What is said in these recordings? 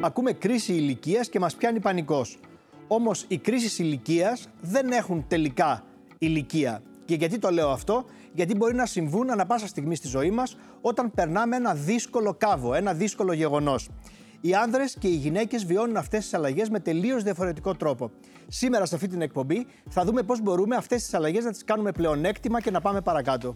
Ακούμε κρίση ηλικίας και μας πιάνει πανικός. Όμως οι κρίσεις ηλικίας δεν έχουν τελικά ηλικία. Και γιατί το λέω αυτό, Γιατί μπορεί να συμβούν ανα πάσα στιγμή στη ζωή μας όταν περνάμε ένα δύσκολο κάβο, ένα δύσκολο γεγονός. Οι άνδρες και οι γυναίκες βιώνουν αυτές τις αλλαγές με τελείως διαφορετικό τρόπο. Σήμερα σε αυτή την εκπομπή θα δούμε πώς μπορούμε αυτές τις αλλαγές να τις κάνουμε πλεονέκτημα και να πάμε παρακάτω.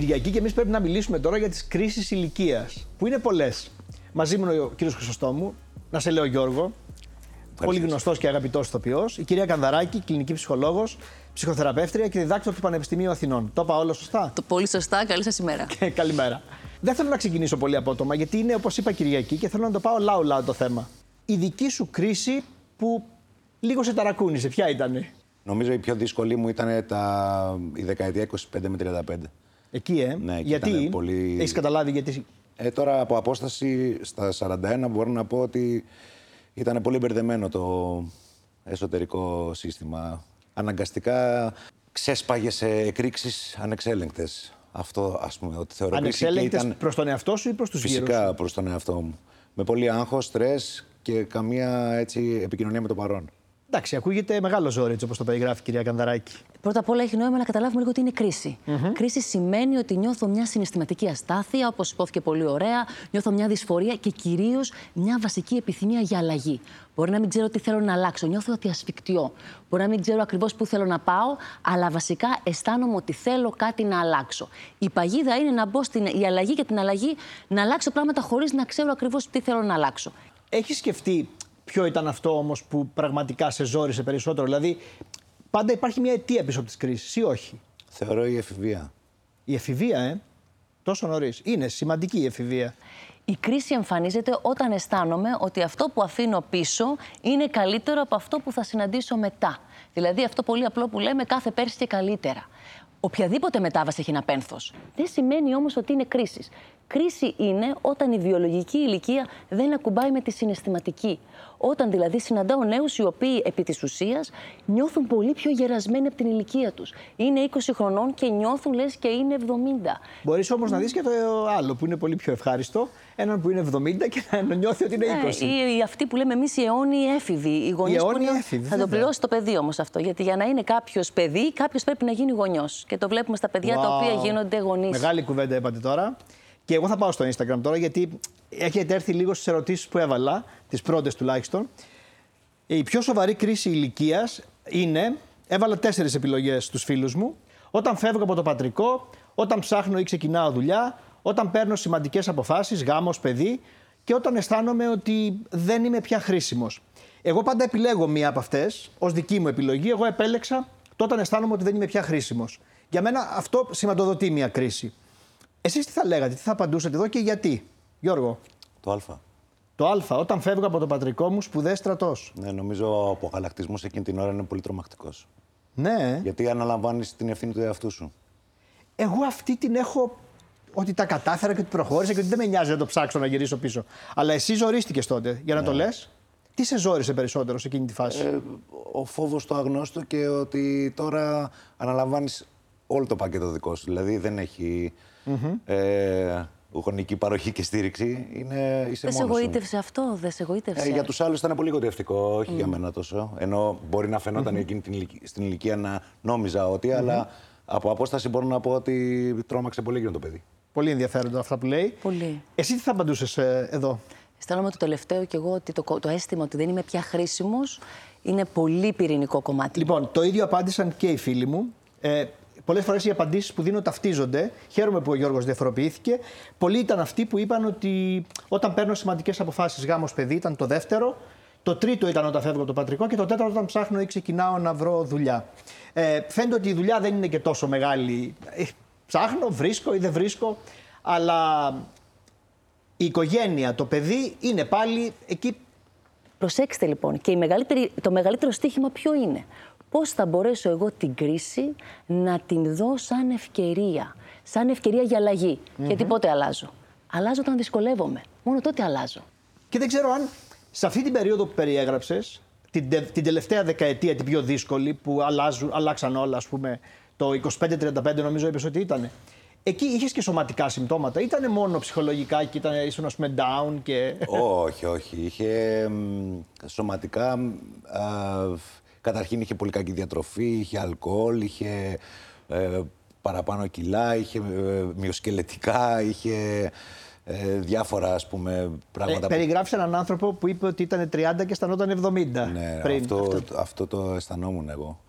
Κυριακή και εμείς πρέπει να μιλήσουμε τώρα για τις κρίσεις ηλικίας, που είναι πολλές. Μαζί μου είναι ο κύριος Χρυσοστόμου, να σε λέω Γιώργο, πολύ γνωστός και αγαπητός ηθοποιός, η κυρία Κανδαράκη, κλινική ψυχολόγος, ψυχοθεραπεύτρια και διδάκτρο του Πανεπιστημίου Αθηνών. Το είπα όλο σωστά; Το πολύ σωστά. Καλή σας ημέρα. Και καλημέρα. Δεν θέλω να ξεκινήσω πολύ απότομα, γιατί είναι όπως είπα Κυριακή και θέλω να το πάω λαού-λαού το θέμα. Η δική σου κρίση που λίγο σε ταρακούνησε, ποια ήταν. Νομίζω η πιο δύσκολη μου ήταν τα... η δεκαετία 25 με 35. Εκεί, ε. Ναι, εκεί γιατί; ήταν πολύ- έχεις καταλάβει γιατί; Ε, τώρα από απόσταση στα 41 μπορώ να πω ότι ήταν πολύ μπερδεμένο το εσωτερικό σύστημα. Αναγκαστικά ξέσπαγες σε εκρήξεις ανεξέλεγκτες. Αυτό ας πούμε ότι θεωρώ κρίση και Ανεξέλεγκτες ήταν προς τον εαυτό σου ή προς τους γύρω. φυσικά προς τον εαυτό μου. Με πολύ άγχος, στρες και καμία έτσι, επικοινωνία με το παρόν. Εντάξει, ακούγεται μεγάλο ζόρι έτσι όπως το περιγράφει η κυρία Κανδαράκη. Πρώτα απ' όλα έχει νόημα να καταλάβουμε λίγο τι είναι κρίση. Κρίση σημαίνει ότι νιώθω μια συναισθηματική αστάθεια, όπως υπόθηκε πολύ ωραία, νιώθω μια δυσφορία και κυρίως μια βασική επιθυμία για αλλαγή. Μπορεί να μην ξέρω τι θέλω να αλλάξω, νιώθω ότι ασφικτιώ. Μπορεί να μην ξέρω ακριβώς πού θέλω να πάω, αλλά βασικά αισθάνομαι ότι θέλω κάτι να αλλάξω. Η παγίδα είναι να μπω στην η αλλαγή και την αλλαγή να αλλάξω πράγματα χωρίς να ξέρω ακριβώς τι θέλω να αλλάξω. Έχεις σκεφτεί ποιο ήταν αυτό όμως που πραγματικά σε ζόρισε περισσότερο; Δηλαδή, πάντα υπάρχει μια αιτία πίσω από τις κρίσεις ή όχι; Θεωρώ η εφηβεία. Η εφηβεία, ε; Τόσο νωρίς. Είναι σημαντική η εφηβεία. Η κρίση εμφανίζεται όταν αισθάνομαι ότι αυτό που αφήνω πίσω είναι καλύτερο από αυτό που θα συναντήσω μετά. Δηλαδή αυτό πολύ απλό που λέμε κάθε πέρσι και καλύτερα. Οποιαδήποτε μετάβαση έχει ένα πένθος. Δεν σημαίνει όμως ότι είναι κρίση. Κρίση είναι όταν η βιολογική ηλικία δεν ακουμπάει με τη συναισθηματική. Όταν δηλαδή συναντάω νέους οι οποίοι επί της ουσίας νιώθουν πολύ πιο γερασμένοι από την ηλικία τους. Είναι 20 χρονών και νιώθουν λες και είναι 70. Μπορείς όμως να δεις και το άλλο που είναι πολύ πιο ευχάριστο. Έναν που είναι 70 και να νιώθει ότι είναι 20. Ε, ή, ή αυτοί που λέμε εμείς οι αιώνιοι έφηβοι. Οι γονείς που αιώνιοι είναι- έφηβοι, Θα το βέβαια. πληρώσει το παιδί όμως αυτό. Γιατί για να είναι κάποιος παιδί, κάποιος πρέπει να γίνει γονιός. Και το βλέπουμε στα παιδιά τα οποία Wow. γίνονται γονείς. Μεγάλη κουβέντα είπατε τώρα. Και εγώ θα πάω στο Instagram τώρα γιατί έχετε έρθει λίγο στις ερωτήσεις που έβαλα, τις πρώτες τουλάχιστον. Η πιο σοβαρή κρίση ηλικίας είναι. Έβαλα τέσσερις επιλογές στους φίλους μου. Όταν φεύγω από το πατρικό, όταν ψάχνω ή ξεκινάω δουλειά, όταν παίρνω σημαντικές αποφάσεις, γάμος, παιδί και όταν αισθάνομαι ότι δεν είμαι πια χρήσιμος. Εγώ πάντα επιλέγω μία από αυτές ως δική μου επιλογή. Εγώ επέλεξα το όταν αισθάνομαι ότι δεν είμαι πια χρήσιμος. Για μένα αυτό σηματοδοτεί μία κρίση. Εσείς τι θα λέγατε, τι θα απαντούσατε εδώ και γιατί. Γιώργο, Το Α. το Α, όταν φεύγω από το πατρικό μου, σπουδέ στρατός. Ναι, νομίζω ο αποκαλακτισμός εκείνη την ώρα είναι πολύ τρομακτικός. Ναι, Γιατί αναλαμβάνεις την ευθύνη του εαυτού σου; εγώ αυτή την έχω ότι τα κατάφερα και ότι προχώρησα και ότι δεν με νοιάζει να το ψάξω να γυρίσω πίσω. Αλλά εσύ ζορίστηκες τότε, για να το λες. Τι σε ζόρισε περισσότερο σε εκείνη τη φάση; Ε, ο φόβος του αγνώστου και ότι τώρα αναλαμβάνεις όλο το πακέτο δικό σου. Δηλαδή δεν έχει ε, γονική παροχή και στήριξη. Είναι, είσαι Δεν σε μόνος σου. εγωίτευσε αυτό, δεν σε εγωίτευσε. Ε, για τους άλλους ήταν πολύ γοητευτικό, όχι για μένα τόσο. Ενώ μπορεί να φαινόταν εκείνη την, ηλικία- στην ηλικία να νόμιζα ότι, αλλά από απόσταση μπορώ να πω ότι τρόμαξε πολύ εκείνο το παιδί. Πολύ ενδιαφέροντα αυτά που λέει. Πολύ. Εσύ τι θα απαντούσες εδώ; Αισθάνομαι το τελευταίο κι εγώ ότι το, κο- το αίσθημα ότι δεν είμαι πια χρήσιμος είναι πολύ πυρηνικό κομμάτι. Λοιπόν, το ίδιο απάντησαν και οι φίλοι μου. Ε, Πολλές φορές οι απαντήσεις που δίνω ταυτίζονται. Χαίρομαι που ο Γιώργος διαφοροποιήθηκε. Πολλοί ήταν αυτοί που είπαν ότι όταν παίρνω σημαντικές αποφάσεις, γάμος παιδί ήταν το δεύτερο. Το τρίτο ήταν όταν φεύγω από το πατρικό και το τέταρτο όταν ψάχνω ή ξεκινάω να βρω δουλειά. Ε, φαίνεται ότι η δουλειά δεν είναι και τόσο μεγάλη. Ε, ψάχνω, βρίσκω ή δεν βρίσκω. Αλλά η οικογένεια, το παιδί είναι πάλι εκεί Προσέξτε λοιπόν, και η μεγαλύτερη, το μεγαλύτερο στίχημα ποιο είναι; Πώς θα μπορέσω εγώ την κρίση να την δω σαν ευκαιρία. Σαν ευκαιρία για αλλαγη Γιατί πότε αλλάζω; Αλλάζω όταν δυσκολεύομαι. Μόνο τότε αλλάζω. Και δεν ξέρω αν σε αυτή την περίοδο που περιέγραψες, την, την τελευταία δεκαετία, την πιο δύσκολη, που αλλάζουν, αλλάξαν όλα, ας πούμε, το 25-35 νομίζω είπες ότι ήταν. Εκεί είχες και σωματικά συμπτώματα, ήταν μόνο ψυχολογικά και ήταν ήσουν ας πούμε down και... όχι, όχι. Είχε σωματικά, α, καταρχήν είχε πολύ κακή διατροφή, είχε αλκοόλ, είχε ε, παραπάνω κιλά, είχε ε, μυοσκελετικά, είχε ε, διάφορα ας πούμε πράγματα. Ε, περιγράφεις έναν άνθρωπο που είπε ότι ήταν 30 και αισθανόταν 70 ναι, πριν. Αυτό, αυτό. αυτό το αισθανόμουν εγώ.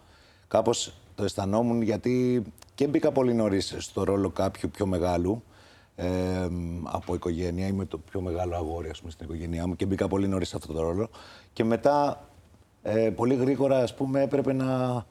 Κάπως το αισθανόμουν γιατί και μπήκα πολύ νωρίς στο ρόλο κάποιου πιο μεγάλου ε, από οικογένεια. Είμαι το πιο μεγάλο αγόρι ας πούμε, στην οικογένειά μου και μπήκα πολύ νωρίς σε αυτό το ρόλο. Και μετά ε, πολύ γρήγορα ας πούμε έπρεπε να...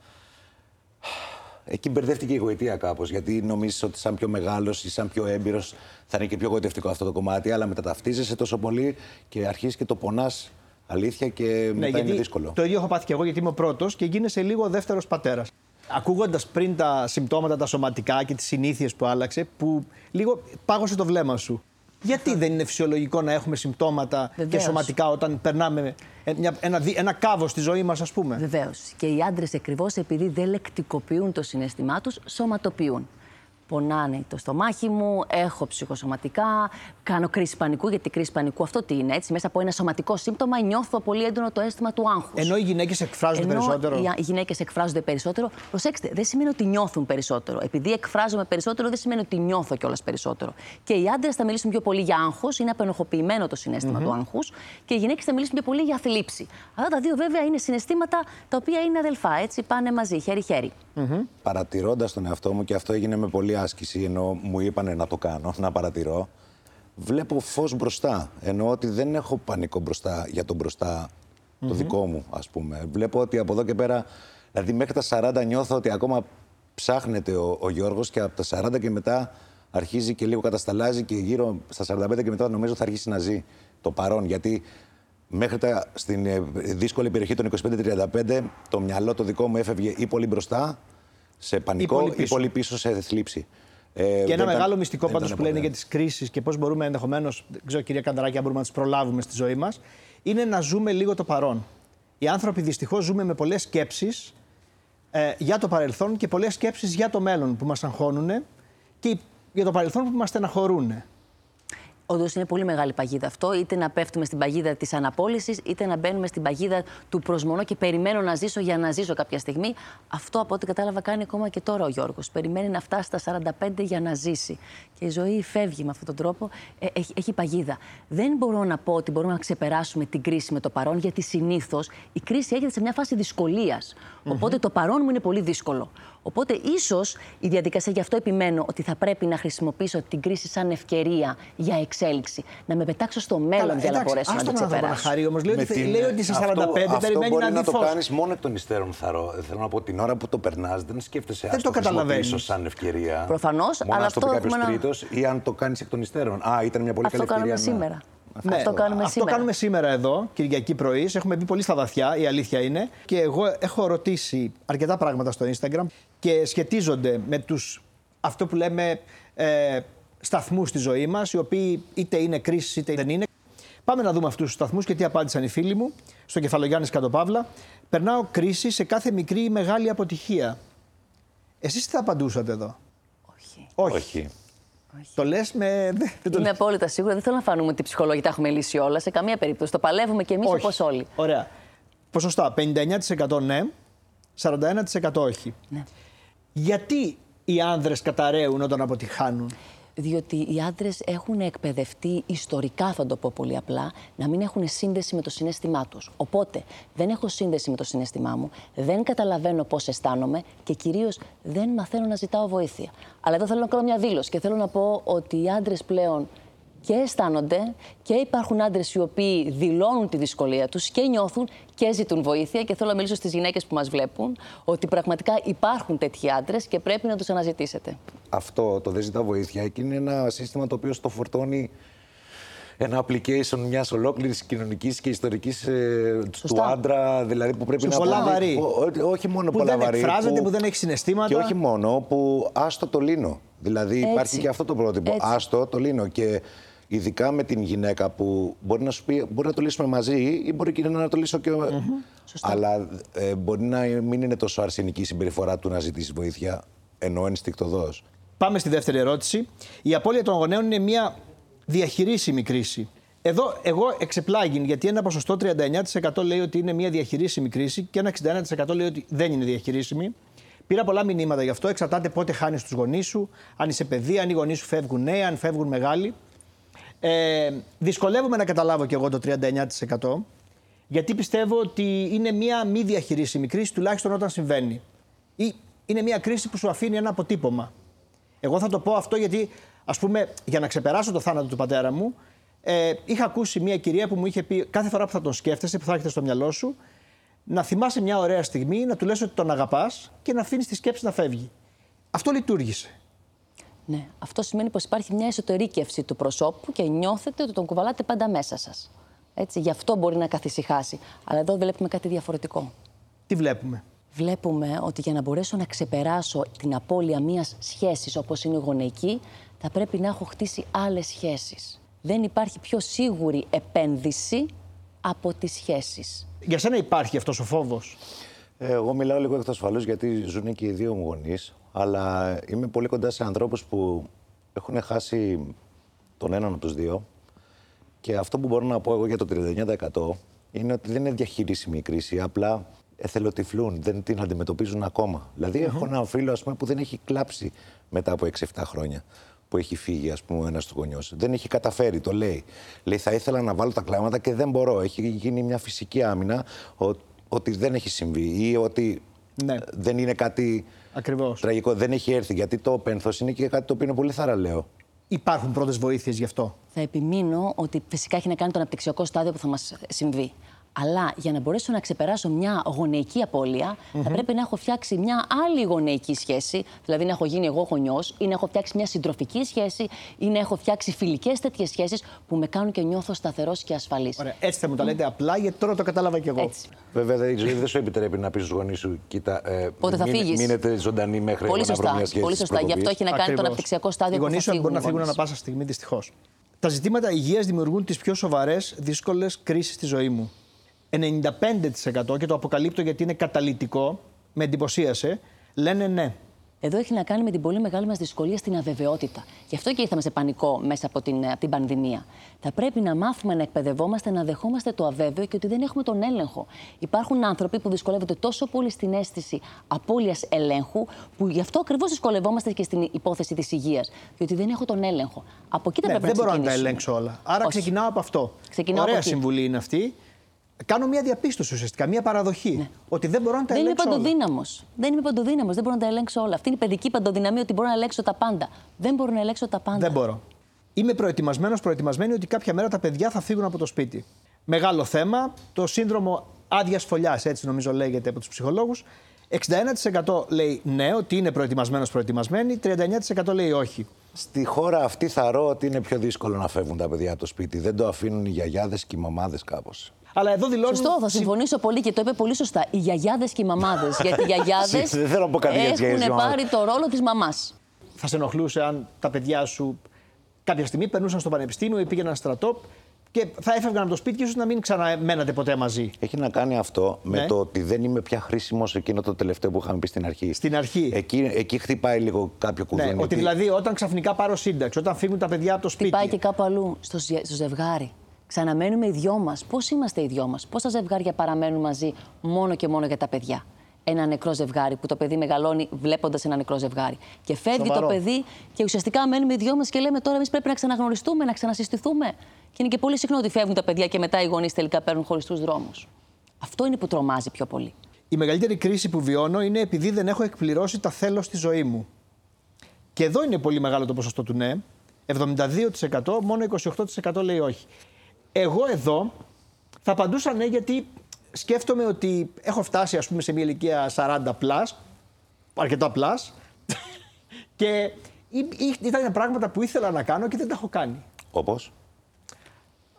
Εκεί μπερδεύτηκε η γοητεία κάπως. Γιατί νομίζεις ότι σαν πιο μεγάλος ή σαν πιο έμπειρος θα είναι και πιο γοητευτικό αυτό το κομμάτι. Αλλά μεταταυτίζεσαι τόσο πολύ και αρχίζεις και το πονάς αλήθεια και ναι, μετά είναι δύσκολο. Το ίδιο έχω πάθει και εγώ γιατί είμαι ο πρώτος και γίνεσαι λίγο δεύτερος πατέρας. Ακούγοντας πριν τα συμπτώματα, τα σωματικά και τις συνήθειες που άλλαξε, που λίγο πάγωσε το βλέμμα σου. Γιατί δεν είναι φυσιολογικό να έχουμε συμπτώματα και σωματικά όταν περνάμε ένα, ένα, ένα κάβο στη ζωή μας, ας πούμε; Βεβαίως. Και οι άντρες ακριβώς επειδή δεν λεκτικοποιούν το συναισθημά τους, σωματοποιούν πονάνε το στομάχι μου, έχω ψυχοσωματικά, κάνω κρίση πανικού, γιατί κρίση πανικού αυτό τι είναι, έτσι. Μέσα από ένα σωματικό σύμπτωμα νιώθω πολύ έντονο το αίσθημα του άγχους. Ενώ οι γυναίκες εκφράζονται Ενώ περισσότερο; Οι γυναίκες εκφράζονται περισσότερο. Προσέξτε, δεν σημαίνει ότι νιώθουν περισσότερο. Επειδή εκφράζομαι περισσότερο, δεν σημαίνει ότι νιώθω κιόλας περισσότερο. Και οι άντρες θα μιλήσουν πιο πολύ για άγχος, είναι απενοχοποιημένο το συνέστημα mm-hmm. του άγχους, και οι γυναίκες θα μιλήσουν πιο πολύ για θλίψη. Αυτά τα δύο βέβαια είναι συναισθήματα τα οποία είναι αδελφά, έτσι πάνε μαζί, χέρι-χέρι. Mm-hmm. Παρατηρώντας τον εαυτό μου, και αυτό έγινε με πολύ άσκηση, ενώ μου είπανε να το κάνω, να παρατηρώ, βλέπω φως μπροστά. Εννοώ ότι δεν έχω πανικό μπροστά για τον μπροστά το δικό μου, ας πούμε. Βλέπω ότι από εδώ και πέρα, δηλαδή μέχρι τα 40 νιώθω ότι ακόμα ψάχνεται ο, ο Γιώργος και από τα 40 και μετά αρχίζει και λίγο κατασταλάζει και γύρω στα 45 και μετά νομίζω θα αρχίσει να ζει το παρόν. Γιατί μέχρι τα, στην ε, δύσκολη περιοχή των 25-35 το μυαλό το δικό μου έφευγε ή πολύ μπροστά σε πανικό ή πολύ πίσω, σε θλίψη. Ε, και ένα μεγάλο μυστικό πάντως που λένε για τις κρίσεις και πώς μπορούμε ενδεχομένως, δεν ξέρω κυρία Κανδράκη, αν μπορούμε να τις προλάβουμε στη ζωή μας, είναι να ζούμε λίγο το παρόν. Οι άνθρωποι δυστυχώς ζούμε με πολλές σκέψεις ε, για το παρελθόν και πολλές σκέψεις για το μέλλον που μας αγχώνουν και για το παρελθόν που μας στεναχωρούν. Όντως είναι πολύ μεγάλη παγίδα αυτό. Είτε να πέφτουμε στην παγίδα της αναπόλυση, είτε να μπαίνουμε στην παγίδα του προσμονώ και περιμένω να ζήσω για να ζήσω κάποια στιγμή. Αυτό από ό,τι κατάλαβα κάνει ακόμα και τώρα ο Γιώργος. Περιμένει να φτάσει στα 45 για να ζήσει. Και η ζωή φεύγει με αυτόν τον τρόπο. Ε, έχει, έχει παγίδα. Δεν μπορώ να πω ότι μπορούμε να ξεπεράσουμε την κρίση με το παρόν, γιατί συνήθως η κρίση έρχεται σε μια φάση δυσκολίας. Οπότε το παρόν μου είναι πολύ δύσκολο. Οπότε ίσως η διαδικασία, γι' αυτό επιμένω ότι θα πρέπει να χρησιμοποιήσω την κρίση σαν ευκαιρία για εξέλιξη. Να με πετάξω στο μέλλον Καλά, για να μπορέσω να την ξεπεράσω. Χαρή όμως. Λέει, ότι, λέει ότι σε 45 αυτό, περιμένει να δει να το κάνεις μόνο εκ των υστέρων, θαρώ. Θέλω να πω την ώρα που το περνάς, δεν σκέφτεσαι δεν το καταλαβαίνεις. σαν ευκαιρία. Προφανώς, αλλά αυτό. Αν το πει κάποιος τρίτος ή αν το κάνεις εκ των υστέρων. Α, ήταν μια πολύ καλή ευκαιρία. Αυτό κάνουμε σήμερα. Ναι, αυτό κάνουμε αυτό σήμερα. κάνουμε σήμερα εδώ, Κυριακή πρωί. Έχουμε μπει πολύ στα βαθιά, η αλήθεια είναι. Και εγώ έχω ρωτήσει αρκετά πράγματα στο Instagram και σχετίζονται με τους, αυτό που λέμε ε, σταθμούς στη ζωή μας, οι οποίοι είτε είναι κρίση είτε δεν είναι. Πάμε να δούμε αυτούς τους σταθμούς και τι απάντησαν οι φίλοι μου στο κεφαλογιάννη Κατοπαύλα. Περνάω κρίση σε κάθε μικρή ή μεγάλη αποτυχία. Εσείς τι θα απαντούσατε εδώ; Όχι. Όχι. Όχι. Το λες με. Είμαι απόλυτα σίγουρα. Δεν θέλω να φανούμε ότι οι ψυχολόγοι τα έχουμε λύσει όλα. Σε καμία περίπτωση. Το παλεύουμε και εμείς όπως όλοι. Ωραία. Ποσοστά. 59% ναι, 41% όχι. Ναι. Γιατί οι άνδρες καταραίουν όταν αποτυχάνουν; Διότι οι άντρες έχουν εκπαιδευτεί ιστορικά, θα το πω πολύ απλά, να μην έχουν σύνδεση με το συνέστημά τους. Οπότε δεν έχω σύνδεση με το συνέστημά μου, δεν καταλαβαίνω πώς αισθάνομαι και κυρίως δεν μαθαίνω να ζητάω βοήθεια. Αλλά εδώ θέλω να κάνω μια δήλωση και θέλω να πω ότι οι άντρες πλέον και αισθάνονται και υπάρχουν άντρες οι οποίοι δηλώνουν τη δυσκολία τους και νιώθουν και ζητούν βοήθεια. Και θέλω να μιλήσω στις γυναίκες που μας βλέπουν ότι πραγματικά υπάρχουν τέτοιοι άντρες και πρέπει να τους αναζητήσετε. Αυτό το δεν ζητά βοήθεια και είναι ένα σύστημα το οποίο στο φορτώνει ένα application μιας ολόκληρης κοινωνικής και ιστορικής ε, του Σωστά. άντρα, δηλαδή που πρέπει Σωστά. να Πολλά βαρύ. Ό- ό- όχι μόνο Που πολλά δεν βαρύ. εκφράζεται, που δεν έχει συναισθήματα. Και όχι μόνο, που άστο το λύνω. Δηλαδή Έτσι. υπάρχει και αυτό το πρότυπο. Έτσι. Άστο το λύνω. Και ειδικά με την γυναίκα που μπορεί να σου πει μπορεί να το λύσουμε μαζί ή μπορεί και να το λύσω και. Αλλά ε, μπορεί να μην είναι τόσο αρσενική η συμπεριφορά του να ζητήσει βοήθεια, ενώ ενστικτοδός. Πάμε στη δεύτερη ερώτηση. Η απώλεια των γονέων είναι μια διαχειρίσιμη κρίση. Εδώ εγώ εξεπλάγει γιατί ένα ποσοστό 39% λέει ότι είναι μια διαχειρίσιμη κρίση και ένα 61% λέει ότι δεν είναι διαχειρίσιμη. Πήρα πολλά μηνύματα γι' αυτό. Εξαρτάται πότε χάνεις τους γονείς σου, αν είσαι παιδί, αν οι γονείς σου φεύγουν νέοι, αν φεύγουν μεγάλοι. Ε, δυσκολεύομαι να καταλάβω κι εγώ το 39% γιατί πιστεύω ότι είναι μια μη διαχειρίσιμη κρίση τουλάχιστον όταν συμβαίνει. Ή είναι μια κρίση που σου αφήνει ένα αποτύπωμα. Εγώ θα το πω αυτό γιατί, ας πούμε, για να ξεπεράσω το θάνατο του πατέρα μου, ε, είχα ακούσει μια κυρία που μου είχε πει κάθε φορά που θα τον σκέφτεσαι, που θα έρχεται στο μυαλό σου, να θυμάσαι μια ωραία στιγμή, να του λες ότι τον αγαπάς και να αφήνεις τη σκέψη να φεύγει. Αυτό λειτουργήσε. Ναι, αυτό σημαίνει πως υπάρχει μια εσωτερήκευση του προσώπου και νιώθετε ότι τον κουβαλάτε πάντα μέσα σας. Έτσι, γι' αυτό μπορεί να καθησυχάσει. Αλλά εδώ βλέπουμε κάτι διαφορετικό. Τι βλέπουμε; Βλέπουμε ότι για να μπορέσω να ξεπεράσω την απώλεια μιας σχέσης όπως είναι η γονεϊκή, θα πρέπει να έχω χτίσει άλλες σχέσεις. Δεν υπάρχει πιο σίγουρη επένδυση από τις σχέσεις. Για σένα υπάρχει αυτός ο φόβος; Ε, Εγώ μιλάω λίγο εκ του ασφαλούς γιατί ζουν και οι δύο μου γονείς, αλλά είμαι πολύ κοντά σε ανθρώπους που έχουν χάσει τον έναν από τους δύο και αυτό που μπορώ να πω εγώ για το 39% είναι ότι δεν είναι διαχειρίσιμη η κρίση, απλά εθελοτυφλούν, δεν την αντιμετωπίζουν ακόμα. Δηλαδή έχω ένα φίλο ας πούμε, που δεν έχει κλάψει μετά από 6-7 χρόνια που έχει φύγει ας πούμε, ο ένας του γονιός. Δεν έχει καταφέρει, το λέει. Λέει θα ήθελα να βάλω τα κλάματα και δεν μπορώ. Έχει γίνει μια φυσική άμυνα ο- ότι δεν έχει συμβεί ή ότι Ναι. δεν είναι κάτι Ακριβώς. τραγικό. Δεν έχει έρθει. Γιατί το πένθος είναι και κάτι το οποίο είναι πολύ θαραλέο. Υπάρχουν πρώτες βοήθειες γι' αυτό. Θα επιμείνω ότι φυσικά έχει να κάνει το αναπτυξιακό στάδιο που θα μας συμβεί. Αλλά για να μπορέσω να ξεπεράσω μια γονεϊκή απώλεια, θα πρέπει να έχω φτιάξει μια άλλη γονεϊκή σχέση. Δηλαδή να έχω γίνει εγώ γονιός, ή να έχω φτιάξει μια συντροφική σχέση, ή να έχω φτιάξει φιλικές τέτοιες σχέσεις που με κάνουν και νιώθω σταθερός και ασφαλής. Ωραία. Έτσι θα μου τα λέτε απλά γιατί τώρα το κατάλαβα κι εγώ. Έτσι. Βέβαια, δεν, η ζωή δεν σου επιτρέπει να πεις στους γονείς σου, κοίτα. Ε, Πότε θα μην- φύγεις. Μείνετε ζωντανοί μέχρι Πολύ εγώ να βρω σωστά. μια σχέση Πολύ της σωστά. Γι' αυτό προκοπής. έχει να κάνει το Ακριβώς. αναπτυξιακό στάδιο Οι που θα γονείς σου φύγουν μπορεί να οι φύγουν γονείς. ανα πάσα στιγμή, δυστυχώς. Τα ζητήματα υγείας δημιουργούν τις πιο σοβαρές, δύσκολες κρίσεις στη ζωή μου. 95% και το αποκαλύπτω γιατί είναι καταλητικό, με εντυπωσίασε, λένε ναι. Εδώ έχει να κάνει με την πολύ μεγάλη μας δυσκολία στην αβεβαιότητα. Γι' αυτό και ήρθαμε σε πανικό μέσα από την, από την πανδημία. Θα πρέπει να μάθουμε να εκπαιδευόμαστε, να δεχόμαστε το αβέβαιο και ότι δεν έχουμε τον έλεγχο. Υπάρχουν άνθρωποι που δυσκολεύονται τόσο πολύ στην αίσθηση απώλειας ελέγχου, που γι' αυτό ακριβώς δυσκολευόμαστε και στην υπόθεση της υγείας. Διότι δεν έχω τον έλεγχο. Από εκεί θα ναι πρέπει δεν να μπορώ να τα ξεκινήσουμε. ελέγξω όλα. Άρα Όχι. ξεκινάω από αυτό. Ξεκινάω Ωραία από εκεί. συμβουλή είναι αυτή. Κάνω μια διαπίστωση ουσιαστικά, μια παραδοχή. Ότι δεν μπορώ να τα Ναι. Δεν είμαι ελέγξω όλα. παντοδύναμος. Δεν είμαι παντοδύναμος. Δεν μπορώ να τα ελέγξω όλα. Αυτή είναι η παιδική παντοδυναμία ότι μπορώ να ελέγξω τα πάντα. Δεν μπορώ να ελέγξω τα πάντα. Δεν μπορώ. Είμαι προετοιμασμένος, προετοιμασμένη ότι κάποια μέρα τα παιδιά θα φύγουν από το σπίτι. Μεγάλο θέμα, το σύνδρομο άδειας φωλιάς, έτσι νομίζω λέγεται από τους ψυχολόγους. 61% λέει ναι, ότι είναι προετοιμασμένος, προετοιμασμένη. 39% λέει όχι. Στη χώρα αυτή θα ρω ότι είναι πιο δύσκολο να φεύγουν τα παιδιά από το σπίτι. Δεν το αφήνουν οι γιαγιάδες και οι μαμάδες κάπως. Αλλά εδώ δηλώνουν. Σωστό, θα συμφωνήσω πολύ και το είπε πολύ σωστά. Οι γιαγιάδες και οι μαμάδες. γιατί οι γιαγιάδες Δεν θέλω να πω κάτι για τις γιαγιάδες και έχουν μαμάδες. πάρει το ρόλο της μαμάς. Θα σε ενοχλούσε αν τα παιδιά σου κάποια στιγμή περνούσαν στο πανεπιστήμιο ή πήγαιναν στρατό και θα έφευγαν από το σπίτι και ίσω να μην ξαναμένατε ποτέ μαζί. Έχει να κάνει αυτό με Ναι. το ότι δεν είμαι πια χρήσιμο εκείνο το τελευταίο που είχαμε πει στην αρχή. Στην αρχή. Εκεί, εκεί χτυπάει λίγο κάποιο κουδούνι. Ναι, ότι γιατί- δηλαδή όταν ξαφνικά πάρω σύνταξη, όταν φύγουν τα παιδιά από το σπίτι. Πάει και κάπου αλλού, στο, ζε- στο ζευγάρι. Ξαναμένουμε οι δυο μας. Πώς είμαστε οι δυο μας, Πόσα ζευγάρια παραμένουν μαζί μόνο και μόνο για τα παιδιά; Ένα νεκρό ζευγάρι που το παιδί μεγαλώνει βλέποντας ένα νεκρό ζευγάρι. Και φεύγει Σοβαρό. το παιδί και ουσιαστικά μένουμε οι δυο μας και λέμε τώρα εμείς πρέπει να ξαναγνωριστούμε, να ξανασυστηθούμε. Και είναι και πολύ συχνό ότι φεύγουν τα παιδιά και μετά οι γονείς τελικά παίρνουν χωριστού δρόμους. Αυτό είναι που τρομάζει πιο πολύ. Η μεγαλύτερη κρίση που βιώνω είναι επειδή δεν έχω εκπληρώσει τα θέλω στη ζωή μου. Και εδώ είναι πολύ μεγάλο το ποσοστό του ναι. 72%, μόνο 28% λέει όχι. Εγώ εδώ θα απαντούσα ναι γιατί σκέφτομαι ότι έχω φτάσει ας πούμε σε μια ηλικία 40 plus, αρκετά plus και ή- ή- ήταν πράγματα που ήθελα να κάνω και δεν τα έχω κάνει. Όπως;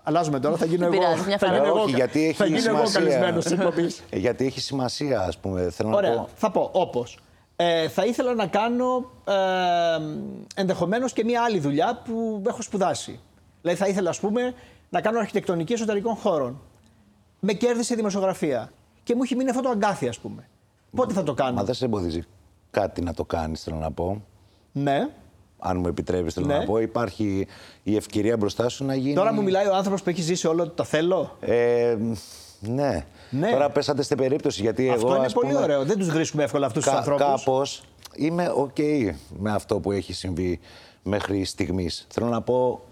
Αλλάζουμε τώρα, θα γίνω Δεν εγώ. πειράζει, μια θα χαρά. γίνω εγώ, Όχι, γιατί έχει θα γίνω εγώ σημασία. καλεσμένος της εκπομπής. Ε, γιατί έχει σημασία, ας πούμε. Θέλω να Ωραία, πω. θα πω όπως. Ε, θα ήθελα να κάνω ε, ενδεχομένως και μία άλλη δουλειά που έχω σπουδάσει. Δηλαδή, θα ήθελα, ας πούμε, να κάνω αρχιτεκτονική εσωτερικών χώρων. Με κέρδισε δημοσιογραφία. Και μου έχει μείνει αυτό το αγκάθι, ας πούμε. Πότε θα το κάνω; Μα δεν σε εμποδίζει κάτι να το κάνεις, θέλω να πω. Ναι. Αν μου επιτρέπεις, θέλω Ναι. να πω. Υπάρχει η ευκαιρία μπροστά σου να γίνει. Τώρα μου μιλάει ο άνθρωπος που έχει ζήσει όλο το θέλω. Ε, ναι. Ναι. Τώρα πέσατε στην περίπτωση γιατί Αυτό εγώ. είναι ας πολύ πούμε, ωραίο. Δεν τους βρίσκουμε εύκολα αυτούς τους Κα, ανθρώπους. κάπως είμαι οκ με αυτό που έχει συμβεί μέχρι στιγμής. Θέλω να πω ο-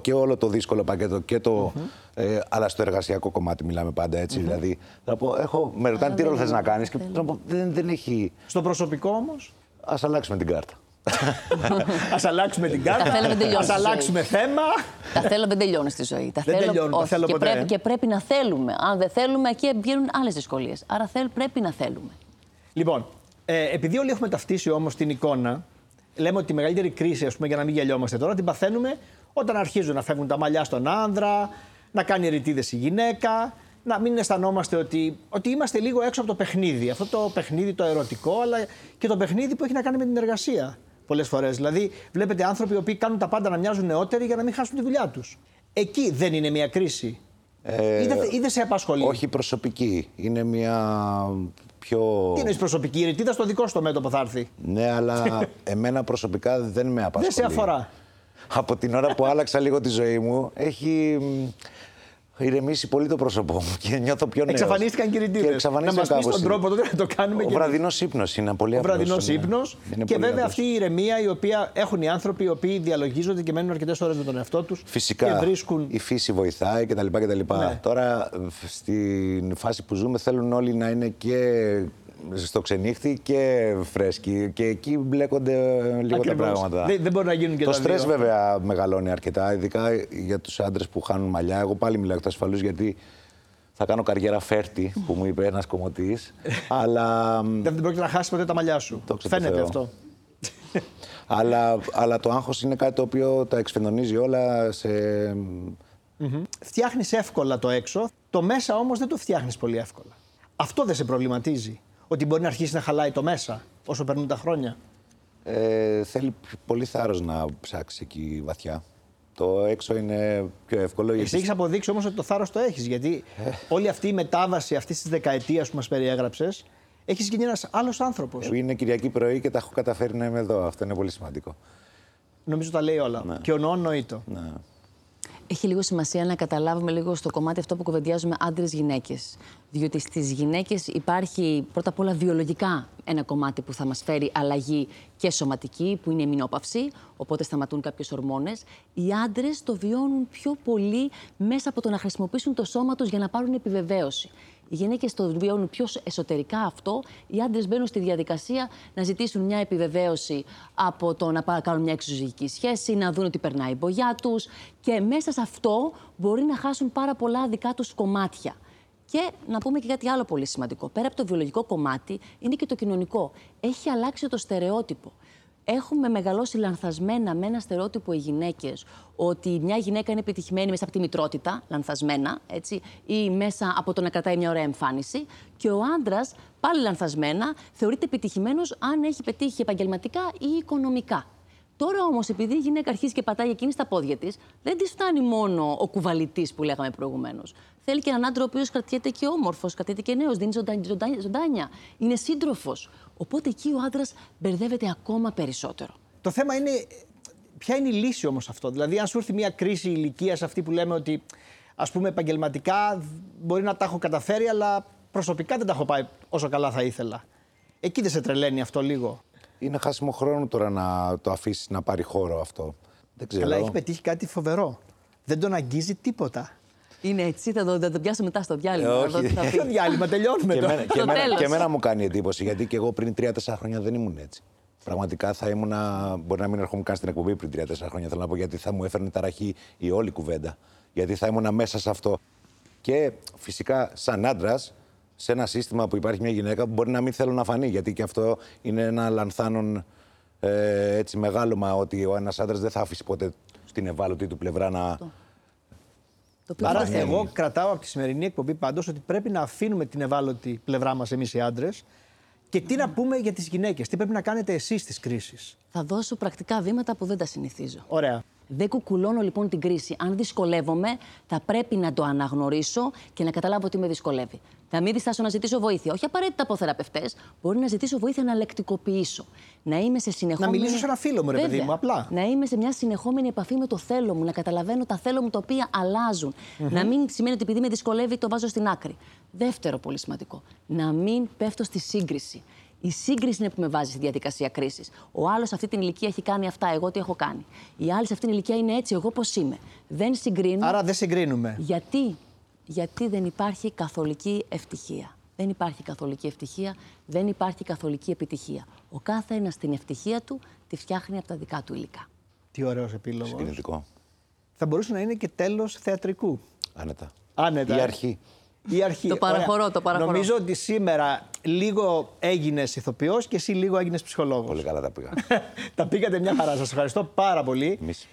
και όλο το δύσκολο πακέτο και το. ε, αλλά στο εργασιακό κομμάτι μιλάμε πάντα έτσι. Δηλαδή, θα πω, έχω, με ρωτάνε τι ρόλο θες να κάνεις; και θα πω, δεν, δεν έχει. Στο προσωπικό όμως; Ας αλλάξουμε την κάρτα. Α αλλάξουμε την κάρτα. Τα θέλουμε τελειώσει Α στη ζωή. αλλάξουμε θέμα. Τα θέλω δεν τελειώνουν στη ζωή. Τα Δεν θέλω, τελειώνουν, τα όχι. θέλω και, ποτέ. πρέπει, και πρέπει να θέλουμε. Αν δεν θέλουμε, εκεί βγαίνουν άλλες δυσκολίες. Άρα θέλ, πρέπει να θέλουμε. Λοιπόν, ε, επειδή όλοι έχουμε ταυτίσει όμως την εικόνα, λέμε ότι τη μεγαλύτερη κρίση, ας πούμε, για να μην γελιόμαστε τώρα, την παθαίνουμε όταν αρχίζουν να φεύγουν τα μαλλιά στον άνδρα, να κάνει ρητίδες η γυναίκα, να μην αισθανόμαστε ότι, ότι είμαστε λίγο έξω από το παιχνίδι. Αυτό το παιχνίδι το ερωτικό, αλλά και το παιχνίδι που έχει να κάνει με την εργασία. Πολλές φορές. Δηλαδή, βλέπετε άνθρωποι οι οποίοι κάνουν τα πάντα να μοιάζουν νεότεροι για να μην χάσουν τη δουλειά τους. Εκεί δεν είναι μια κρίση. Ε, ή, δεν, ή δεν σε απασχολεί. όχι προσωπική. Είναι μια πιο. Τι εννοείς προσωπική, η ρητίδα στο δικό σου το μέτωπο θα έρθει. Ναι, αλλά εμένα προσωπικά δεν με απασχολεί. Δεν σε αφορά. Από την ώρα που άλλαξα λίγο τη ζωή μου, έχει μ, ηρεμήσει πολύ το πρόσωπό μου και νιώθω πιο νέος. Εξαφανίστηκαν και οι ρητίδες. Και εξαφανίστηκαν Να μας πεις κάπως. τον τρόπο τότε να το κάνουμε Ο και βραδινός ύπνος είναι πολύ Ο απλός, βραδινός ναι. ύπνος. Είναι Και πολύ βέβαια απλός. αυτή η ηρεμία η οποία έχουν οι άνθρωποι οι οποίοι διαλογίζονται και μένουν αρκετές ώρες με τον εαυτό τους. Φυσικά Και βρίσκουν. η φύση βοηθάει κτλ. κτλ. Ναι. Τώρα στην φάση που ζούμε θέλουν όλοι να είναι και στο ξενύχτη και φρέσκοι και εκεί μπλέκονται λίγο Ακριβώς. τα πράγματα. Δεν- δεν μπορεί να γίνουν και το τα στρες δύο. βέβαια μεγαλώνει αρκετά, ειδικά για τους άντρες που χάνουν μαλλιά. Εγώ πάλι μιλάω εκ του ασφαλούς γιατί θα κάνω καριέρα φέρτη που μου είπε ένας κομμωτής. αλλά Δεν πρόκειται να χάσεις ποτέ τα μαλλιά σου. Δόξα τω Φαίνεται Θεώ. αυτό. αλλά, αλλά το άγχος είναι κάτι το οποίο τα εξφενδονίζει όλα σε... Φτιάχνεις εύκολα το έξω, το μέσα όμως δεν το φτιάχνεις πολύ εύκολα. Αυτό δεν σε προβληματίζει. Ότι μπορεί να αρχίσει να χαλάει το μέσα όσο περνούν τα χρόνια. Ε, θέλει πολύ θάρρος να ψάξει εκεί βαθιά. Το έξω είναι πιο εύκολο. Εσύ έχεις αποδείξει όμως ότι το θάρρος το έχεις. Γιατί Ε. όλη αυτή η μετάβαση αυτής της δεκαετίας που μας περιέγραψες, έχεις γίνει ένας άλλος άνθρωπος. Είναι Κυριακή πρωί και τα έχω καταφέρει να είμαι εδώ. Αυτό είναι πολύ σημαντικό. Νομίζω τα λέει όλα. Και ο νοόν νοήτο. Ναι. Έχει λίγο σημασία να καταλάβουμε λίγο στο κομμάτι αυτό που κουβεντιάζουμε άντρε-γυναίκε. Διότι στις γυναίκες υπάρχει πρώτα απ' όλα βιολογικά ένα κομμάτι που θα μας φέρει αλλαγή και σωματική, που είναι η μηνόπαυση, οπότε σταματούν κάποιες ορμόνες. Οι άντρες το βιώνουν πιο πολύ μέσα από το να χρησιμοποιήσουν το σώμα τους για να πάρουν επιβεβαίωση. Οι γυναίκες το βιώνουν πιο εσωτερικά αυτό. Οι άντρες μπαίνουν στη διαδικασία να ζητήσουν μια επιβεβαίωση από το να πά- κάνουν μια εξωζυγική σχέση, να δουν ότι περνάει η μπογιά τους. Και μέσα σε αυτό μπορεί να χάσουν πάρα πολλά δικά τους κομμάτια. Και να πούμε και κάτι άλλο πολύ σημαντικό. Πέρα από το βιολογικό κομμάτι, είναι και το κοινωνικό. Έχει αλλάξει το στερεότυπο. Έχουμε μεγαλώσει λανθασμένα με ένα στερεότυπο οι γυναίκες ότι μια γυναίκα είναι επιτυχημένη μέσα από τη μητρότητα, λανθασμένα, έτσι, ή μέσα από το να κρατάει μια ωραία εμφάνιση. Και ο άντρας, πάλι λανθασμένα, θεωρείται επιτυχημένος αν έχει πετύχει επαγγελματικά ή οικονομικά. Τώρα όμως, επειδή η γυναίκα αρχίζει και πατάει εκείνη στα πόδια της, δεν της φτάνει μόνο ο κουβαλητής που λέγαμε προηγουμένως. Θέλει και έναν άντρα ο οποίος κρατιέται και όμορφος, κρατιέται και νέος, δίνει ζωντάνια, ζωντάνια, ζωντάνια. Είναι σύντροφος. Οπότε εκεί ο άντρας μπερδεύεται ακόμα περισσότερο. Το θέμα είναι ποια είναι η λύση όμως αυτό; Δηλαδή, αν σου έρθει μια κρίση ηλικίας αυτή που λέμε ότι ας πούμε επαγγελματικά μπορεί να τα έχω καταφέρει, αλλά προσωπικά δεν τα έχω πάει όσο καλά θα ήθελα. Εκεί δεν σε τρελαίνει αυτό λίγο; Είναι χάσιμο χρόνο τώρα να το αφήσεις να πάρει χώρο αυτό. Δεν ξέρω. Καλά, έχει πετύχει κάτι φοβερό. Δεν τον αγγίζει τίποτα. Είναι έτσι, θα το, θα το πιάσω μετά στο διάλειμμα. Ε, να δω όχι. τι θα πει. Ποιο διάλειμμα, τελειώνουμε και, τώρα. εμένα, και, Στο εμένα, τέλος. και εμένα μου κάνει εντύπωση γιατί και εγώ πριν 3-4 χρόνια δεν ήμουν έτσι. Πραγματικά θα ήμουν. Μπορεί να μην ερχόμουν καν στην εκπομπή πριν 3-4 χρόνια. Θέλω να πω γιατί θα μου έφερνε ταραχή η όλη κουβέντα. Γιατί θα ήμουν μέσα σε αυτό. Και φυσικά, σαν άντρας, σε ένα σύστημα που υπάρχει μια γυναίκα που μπορεί να μην θέλω να φανεί. Γιατί και αυτό είναι ένα λανθάνον ε, έτσι μεγάλωμα ότι ο ένας άντρας δεν θα αφήσει ποτέ στην ευάλωτη του πλευρά να, Το οποίο Άρα, δεν θέλουμε. εγώ κρατάω από τη σημερινή εκπομπή πάντως ότι πρέπει να αφήνουμε την ευάλωτη πλευρά μας εμείς οι άντρες. Και τι να πούμε για τις γυναίκες, τι πρέπει να κάνετε εσείς στις κρίσεις. Θα δώσω πρακτικά βήματα που δεν τα συνηθίζω. Ωραία. Δεν κουκουλώνω λοιπόν την κρίση. Αν δυσκολεύομαι, θα πρέπει να το αναγνωρίσω και να καταλάβω τι με δυσκολεύει. Θα μην διστάσω να ζητήσω βοήθεια. Όχι απαραίτητα από θεραπευτές. Μπορεί να ζητήσω βοήθεια να λεκτικοποιήσω. Να είμαι σε συνεχόμενη. μιλήσω σε ένα φίλο μου, ρε παιδί Βέβαια. μου, απλά. Να είμαι σε μια συνεχόμενη επαφή με το θέλω μου. Να καταλαβαίνω τα θέλω μου τα οποία αλλάζουν. Να μην σημαίνει ότι επειδή με δυσκολεύει το βάζω στην άκρη. Δεύτερο πολύ σημαντικό. Να μην πέφτω στη σύγκριση. Η σύγκριση είναι που με βάζει στη διαδικασία κρίσης. Ο άλλος σε αυτή την ηλικία έχει κάνει αυτά, εγώ τι έχω κάνει. Η άλλη σε αυτήν την ηλικία είναι έτσι, εγώ πώς είμαι. Δεν συγκρίνω. Άρα δεν συγκρίνουμε. Γιατί; Γιατί δεν υπάρχει καθολική ευτυχία. Δεν υπάρχει καθολική ευτυχία, δεν υπάρχει καθολική επιτυχία. Ο κάθε ένας την ευτυχία του τη φτιάχνει από τα δικά του υλικά. Τι ωραίος επίλογος. Συγκινητικό. Θα μπορούσε να είναι και τέλος θεατρικού. Άνετα. Άνετα. Η ε. αρχή. Η αρχή. Το παραχωρώ, Ωραία. το παραχωρώ. Νομίζω ότι σήμερα λίγο έγινες ηθοποιός και εσύ λίγο έγινες ψυχολόγος. Πολύ καλά τα πήγα. τα πήγατε μια χαρά. Σας ευχαριστώ πάρα πολύ. Εμείς.